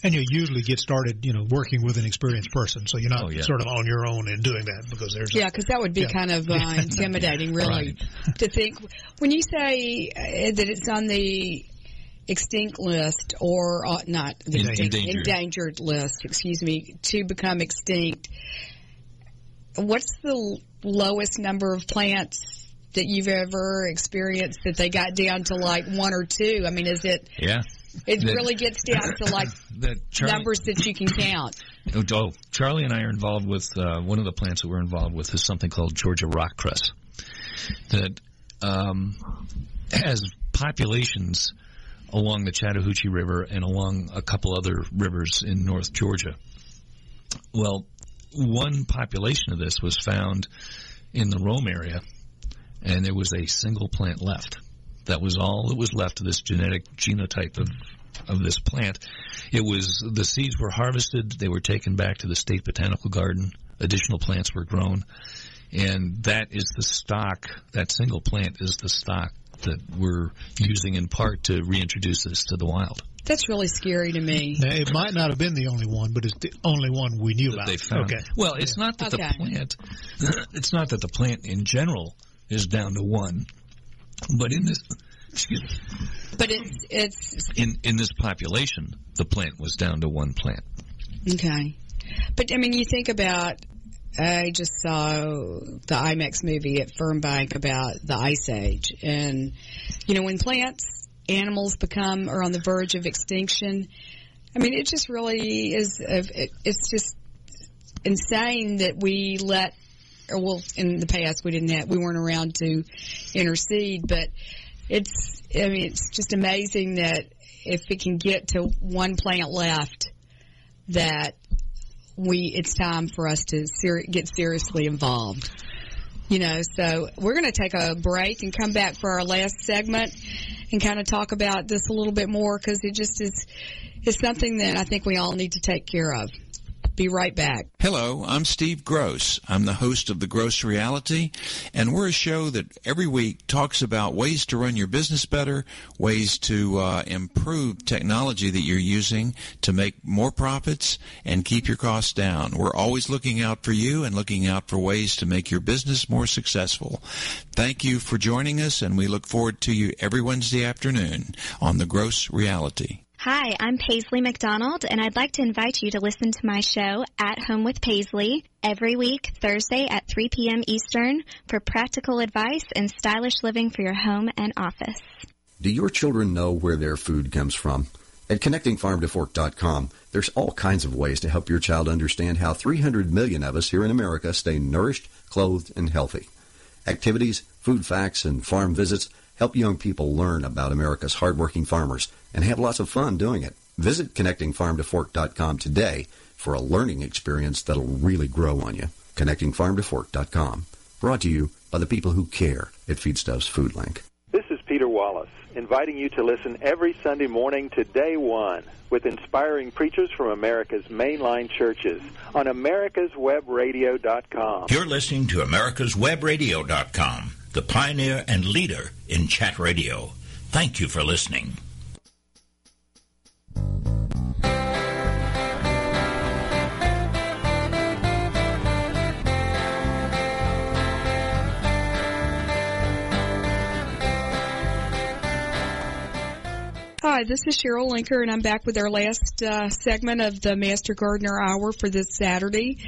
And you usually get started, you know, working with an experienced person, so you're not Oh, yeah. sort of on your own in doing that because there's Yeah, because that would be Yeah. kind of uh, intimidating, really, to think. When you say uh, that it's on the extinct list or uh, not the En- extinct, endangered. endangered list, excuse me, to become extinct, what's the lowest number of plants that you've ever experienced that they got down to like one or two? I mean, is it? Yeah, It That- really gets down to like that Charlie, numbers that you can count. Oh, oh, Charlie and I are involved with uh, one of the plants that we're involved with is something called Georgia rock cress that um, has populations along the Chattahoochee River and along a couple other rivers in North Georgia. Well, one population of this was found in the Rome area, and there was a single plant left. That was all that was left of this genetic genotype of of this plant. It was the seeds were harvested, they were taken back to the state botanical garden. Additional plants were grown, and that is the stock. That single plant is the stock that we're using in part to reintroduce this to the wild. That's really scary to me. Now, it might not have been the only one, but it's the only one we knew that about. they found. Okay. Well, it's not that Okay. the plant. It's not that the plant in general is down to one, but in this. Excuse me. But it's it's In in this population, the plant was down to one plant. Okay. But I mean, you think about. I just saw the IMAX movie at Fernbank about the Ice Age, and you know when plants, animals become are on the verge of extinction. I mean, it just really is. A, it, it's just insane that we let. Or well, in the past we didn't have, we weren't around to intercede, but it's. I mean, it's just amazing that if it can get to one plant left, that we it's time for us to ser- get seriously involved. You know, so we're going to take a break and come back for our last segment and kind of talk about this a little bit more because it just is is something that I think we all need to take care of. Be right back. Hello, I'm Steve Gross. I'm the host of The Gross Reality, and we're a show that every week talks about ways to run your business better, ways to uh, improve technology that you're using to make more profits and keep your costs down. We're always looking out for you and looking out for ways to make your business more successful. Thank you for joining us, and we look forward to you every Wednesday afternoon on The Gross Reality. Hi, I'm Paisley McDonald, and I'd like to invite you to listen to my show, At Home with Paisley, every week, Thursday at 3 p.m. Eastern, for practical advice and stylish living for your home and office. Do your children know where their food comes from? At connectingfarmtofork.com, there's all kinds of ways to help your child understand how 300 million of us here in America stay nourished, clothed, and healthy. Activities, food facts, and farm visits help young people learn about America's hardworking farmers and have lots of fun doing it. Visit connectingfarmtofork.com today for a learning experience that'll really grow on you. Connectingfarmtofork.com. Brought to you by the people who care at Feedstuffs Food Link. This is Peter Wallace, inviting you to listen every Sunday morning to Day One with inspiring preachers from America's mainline churches on americaswebradio.com. You're listening to americaswebradio.com, the pioneer and leader in chat radio. Thank you for listening. Hi, this is Cheryl Linker, and I'm back with our last uh, segment of the Master Gardener Hour for this Saturday.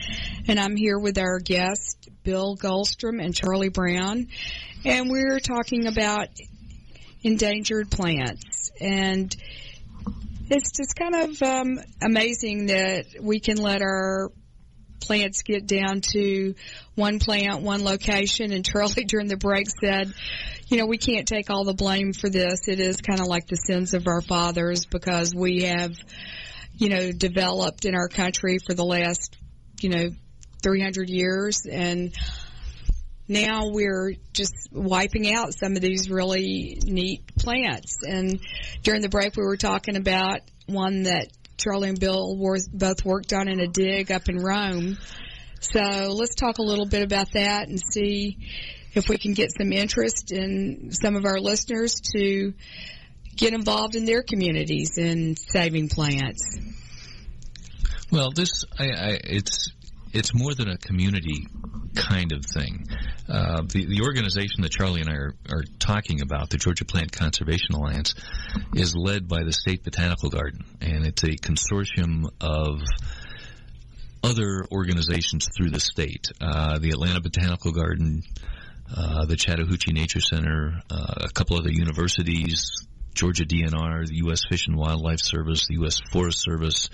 And I'm here with our guests, Bill Goldstrom and Charlie Brown. And we're talking about endangered plants. And it's just kind of um, amazing that we can let our plants get down to one plant, one location, and Charlie during the break said, you know, we can't take all the blame for this. It is kind of like the sins of our fathers because we have, you know, developed in our country for the last, you know, 300 years and now we're just wiping out some of these really neat plants. And during the break, we were talking about one that Charlie and Bill were, both worked on in a dig up in Rome. So let's talk a little bit about that and see if we can get some interest in some of our listeners to get involved in their communities in saving plants. Well, this I, I, it's it's more than a community kind of thing. Uh, the, the organization that Charlie and I are, are talking about, the Georgia Plant Conservation Alliance, is led by the State Botanical Garden, and it's a consortium of other organizations through the state. Uh, the Atlanta Botanical Garden, uh, the Chattahoochee Nature Center, uh, a couple other universities, Georgia DNR, the U.S. Fish and Wildlife Service, the U.S. Forest Service,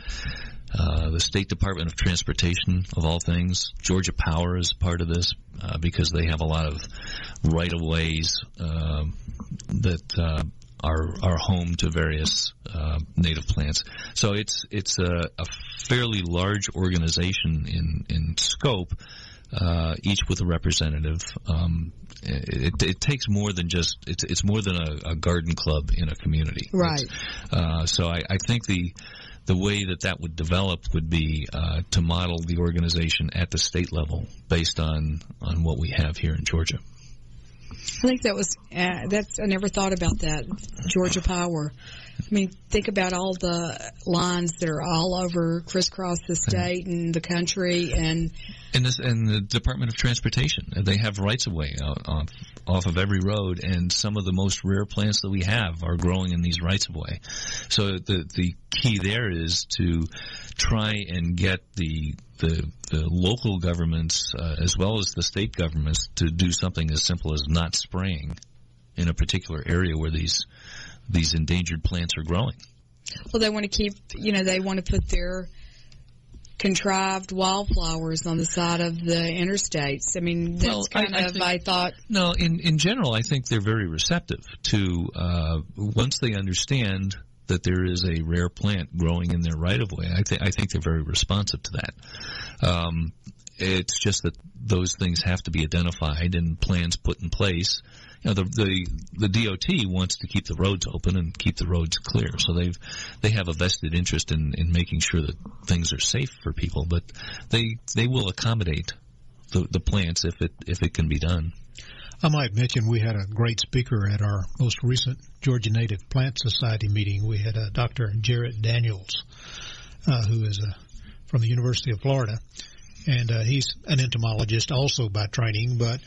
uh, the State Department of Transportation, of all things. Georgia Power is part of this uh, because they have a lot of right of ways uh, that uh, are are home to various uh, native plants. So it's it's a, a fairly large organization in in scope. Uh, each with a representative. Um, it, it, takes more than just it's it's more than a, a garden club in a community. Right. Uh, so I, I think the the way that that would develop would be uh, to model the organization at the state level based on on what we have here in Georgia. I think that was uh, that's I never thought about that Georgia Power. I mean, think about all the lines that are all over crisscross the state and the country, and and this and the Department of Transportation. They have rights of way off off of every road, and some of the most rare plants that we have are growing in these rights of way. So the the key there is to try and get the the, the local governments uh, as well as the state governments to do something as simple as not spraying in a particular area where these these endangered plants are growing. Well, they want to keep, you know, they want to put their contrived wildflowers on the side of the interstates. I mean, that's well, kind I, I of, think, I thought. No, in, in general, I think they're very receptive to, uh, once they understand that there is a rare plant growing in their right of way, I, th- I think they're very responsive to that. Um, it's just that those things have to be identified and plans put in place the, the, the DOT wants to keep the roads open and keep the roads clear. So they've, they have a vested interest in, in making sure that things are safe for people, but they, they will accommodate the, the plants if it, if it can be done. I might mention we had a great speaker at our most recent Georgia Native Plant Society meeting. We had a Dr. Jaret Daniels, uh, who is a, from the University of Florida, and uh, he's an entomologist also by training, but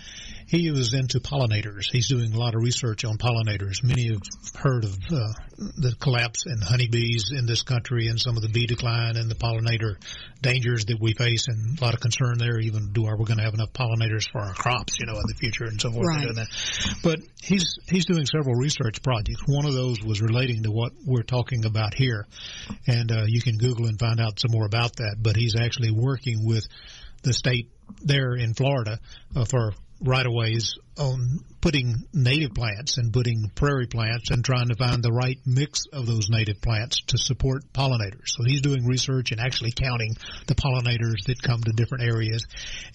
he was into pollinators. He's doing a lot of research on pollinators. Many have heard of uh, the collapse in honeybees in this country and some of the bee decline and the pollinator dangers that we face and a lot of concern there. Even do are we going to have enough pollinators for our crops, you know, in the future and so forth. Right. But he's he's doing several research projects. One of those was relating to what we're talking about here, and uh, you can Google and find out some more about that. But he's actually working with the state there in Florida uh, for right of ways on putting native plants and putting prairie plants and trying to find the right mix of those native plants to support pollinators. So he's doing research and actually counting the pollinators that come to different areas.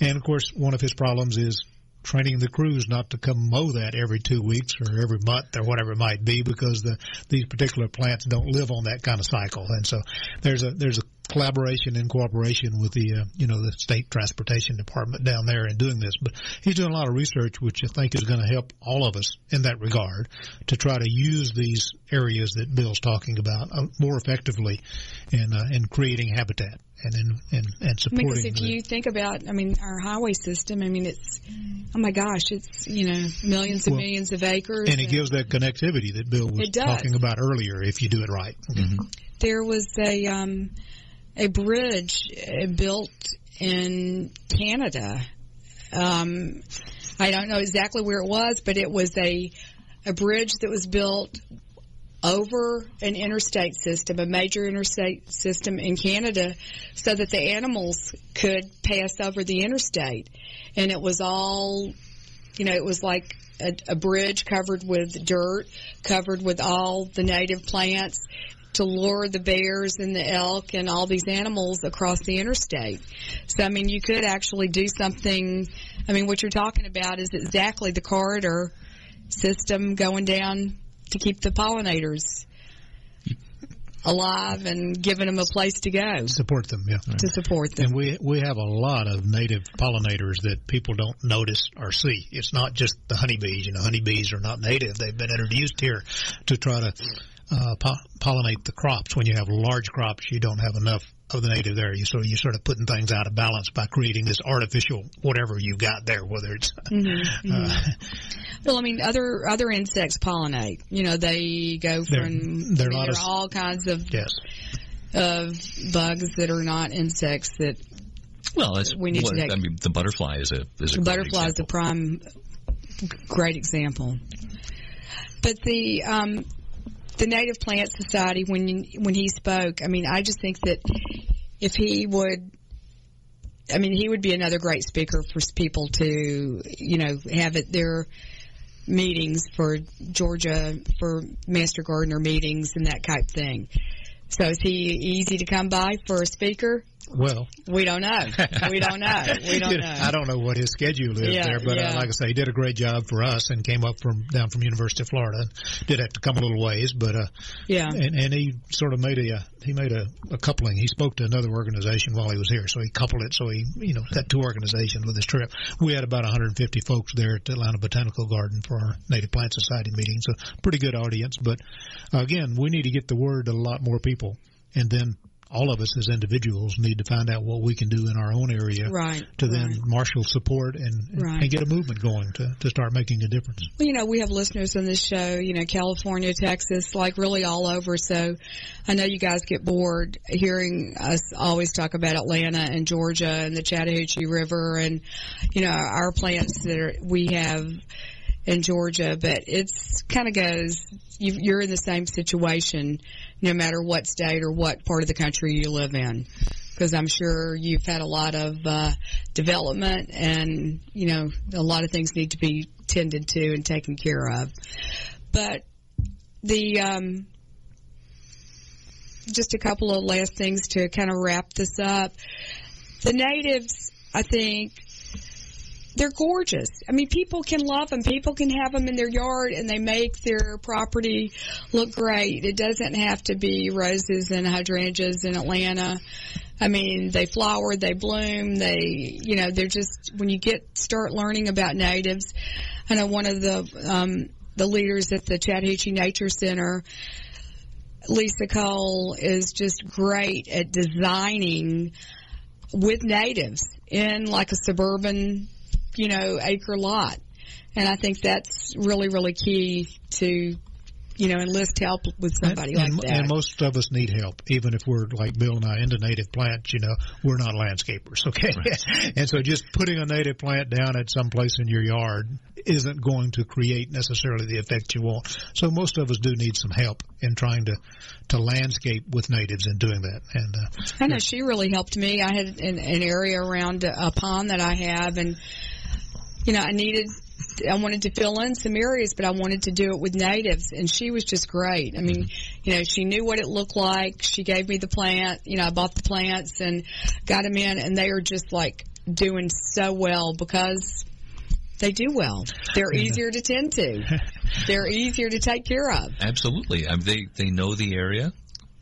And of course, one of his problems is training the crews not to come mow that every two weeks or every month or whatever it might be because the these particular plants don't live on that kind of cycle and so there's a there's a collaboration and cooperation with the uh, you know the state transportation department down there in doing this. But he's doing a lot of research, which I think is going to help all of us in that regard to try to use these areas that Bill's talking about uh, more effectively in uh, in creating habitat and in and, and supporting. Because if the, you think about, I mean, our highway system, I mean, it's oh my gosh, it's you know millions and well, millions of acres, and it and gives that connectivity that Bill was talking about earlier. If you do it right. Mm-hmm. There was a um, a bridge uh, built in Canada. Um, I don't know exactly where it was, but it was a a bridge that was built over an interstate system, a major interstate system in Canada, so that the animals could pass over the interstate. And it was all, you know, it was like a, a bridge covered with dirt, covered with all the native plants to lure the bears and the elk and all these animals across the interstate. So, I mean, you could actually do something. I mean, what you're talking about is exactly the corridor system going down to keep the pollinators alive and giving them a place to go. Support them, yeah. To support them. And we we have a lot of native pollinators that people don't notice or see. It's not just the honeybees. You know, honeybees are not native. They've been introduced here to try to uh, po- pollinate the crops. When you have large crops, you don't have enough of the native there. You sort of, you sort of putting things out of balance by creating this artificial whatever you got there, whether it's. Mm-hmm, uh, Well, I mean, other other insects pollinate. You know, they go from. there are I a mean, lot there of- all kinds of yes. of bugs that are not insects that Well, that's We need to what, take- I mean, the butterfly is a is a great butterfly is the prime great example. But the um, the Native Plant Society, when you, when he spoke, I mean, I just think that if he would, I mean, he would be another great speaker for people to, you know, have at their meetings for Georgia for Master Gardener meetings and that type thing. So is he easy to come by for a speaker? Well, We don't know. We don't know. We don't know. I don't know what his schedule is Yeah, there, but yeah. uh, like I say, he did a great job for us and came up from down from University of Florida. Did have to come a little ways, but uh, Yeah. and and he sort of made a uh, he made a, a coupling. He spoke to another organization while he was here, so he coupled it. So he you know had two organizations with his trip. We had about 150 folks there at the Atlanta Botanical Garden for our Native Plant Society meeting, so pretty good audience. But uh, again, we need to get the word to a lot more people, and then. All of us as individuals need to find out what we can do in our own area Right, to then right. marshal support and, Right. and get a movement going to, to start making a difference. Well, you know, we have listeners on this show, you know, California, Texas, like really all over. So I know you guys get bored hearing us always talk about Atlanta and Georgia and the Chattahoochee River and, you know, our plants that are, we have in Georgia, but it's kind of goes, you, you're in the same situation no matter what state or what part of the country you live in. Because I'm sure you've had a lot of uh, development, and you know a lot of things need to be tended to and taken care of. But the um, just a couple of last things to kind of wrap this up. The natives, I think, they're gorgeous. I mean, people can love them. People can have them in their yard and they make their property look great. It doesn't have to be roses and hydrangeas in Atlanta. I mean, they flower, they bloom, they, you know, they're just, when you get, start learning about natives, I know one of the, um, the leaders at the Chattahoochee Nature Center, Lisa Cole, is just great at designing with natives in like a suburban, you know, acre lot. And I think that's really, really key to, you know, enlist help with somebody and, like and, that. and most of us need help, even if we're like Bill and I into native plants. You know, we're not landscapers, okay? and so just putting a native plant down at some place in your yard isn't going to create necessarily the effect you want. So most of us do need some help in trying to to landscape with natives and doing that. And uh, I know she really helped me. I had an, an area around a pond that I have, and you know, I needed, I wanted to fill in some areas, but I wanted to do it with natives, and she was just great. I mean, you know, she knew what it looked like. She gave me the plant. You know, I bought the plants and got them in, and they are just like doing so well because they do well. They're easier to tend to. They're easier to take care of. Absolutely. I mean, they they know the area.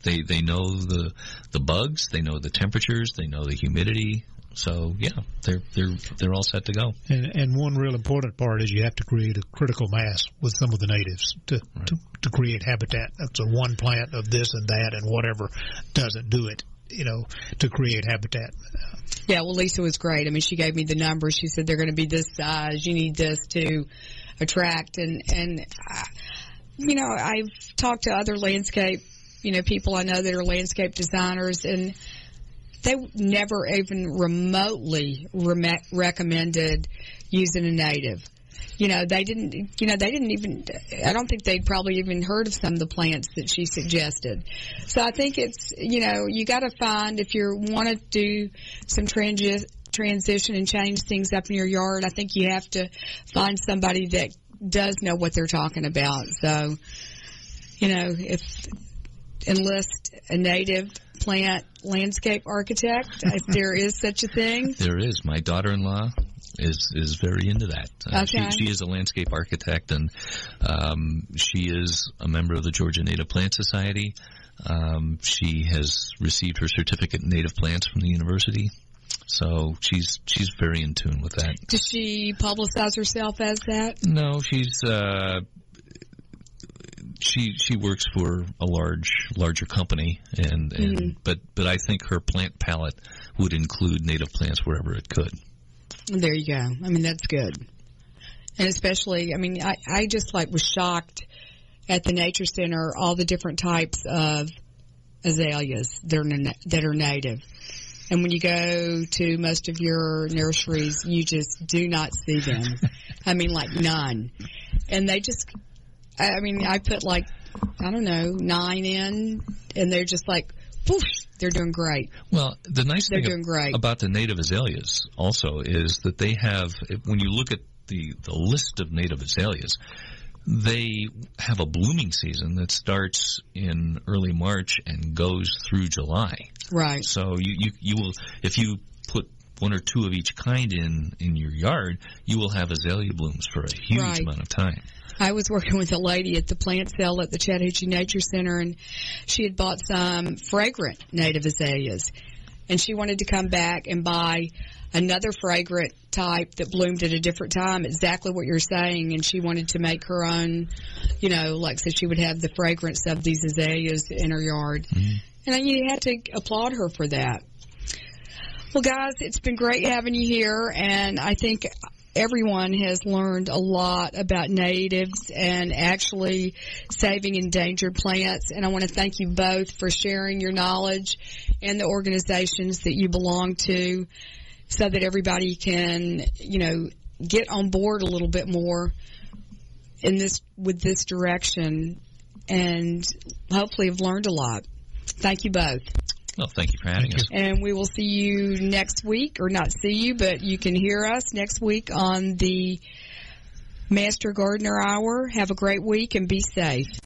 They they know the the bugs. They know the temperatures. They know the humidity. So yeah, they're they're they're all set to go. And, and one real important part is you have to create a critical mass with some of the natives to, to, to create habitat. That's a one plant of this and that and whatever doesn't do it, you know, to create habitat. Yeah, well, Lisa was great. I mean, she gave me the numbers. She said they're going to be this size. You need this to attract, and and uh, you know, I've talked to other landscape, you know, people I know that are landscape designers, and they never even remotely rem- recommended using a native. You know, they didn't. You know, they didn't even. I don't think they'd probably even heard of some of the plants that she suggested. So I think it's. You know, you got to find if you want to do some transi- transition and change things up in your yard. I think you have to find somebody that does know what they're talking about. So, you know, if enlist a native plant landscape architect, if there is such a thing. There is. My daughter-in-law is is very into that. Uh, Okay. she, she is a landscape architect, and um, she is a member of the Georgia Native Plant Society. Um, she has received her certificate in native plants from the university, so she's she's very in tune with that. Does she publicize herself as that? No, she's uh, she she works for a large larger company, and and Mhm. but but I think her plant palette would include native plants wherever it could. There you go. I mean, that's good. And especially, I mean, I, I just like was shocked at the nature center, all the different types of azaleas that are, that are native. And when you go to most of your nurseries, you just do not see them. I mean, like none. And they just, I mean, I put like, I don't know, nine in, and they're just like, whoosh, they're doing great. Well, the nice They're thing great. about the native azaleas also is that they have, when you look at the, the list of native azaleas, they have a blooming season that starts in early March and goes through July. Right. So you, you, you will, if you put one or two of each kind in, in your yard, you will have azalea blooms for a huge Right. amount of time. I was working with a lady at the plant sale at the Chattahoochee Nature Center, and she had bought some fragrant native azaleas, and she wanted to come back and buy another fragrant type that bloomed at a different time, exactly what you're saying, and she wanted to make her own, you know, like so she would have the fragrance of these azaleas in her yard, mm-hmm. and you had to applaud her for that. Well, guys, it's been great having you here, and I think everyone has learned a lot about natives and actually saving endangered plants. And I want to thank you both for sharing your knowledge and the organizations that you belong to so that everybody can, you know, get on board a little bit more in this, with this direction and hopefully have learned a lot. Thank you both. Well, thank you for having us. And we will see you next week, or not see you, but you can hear us next week on the Master Gardener Hour. Have a great week and be safe.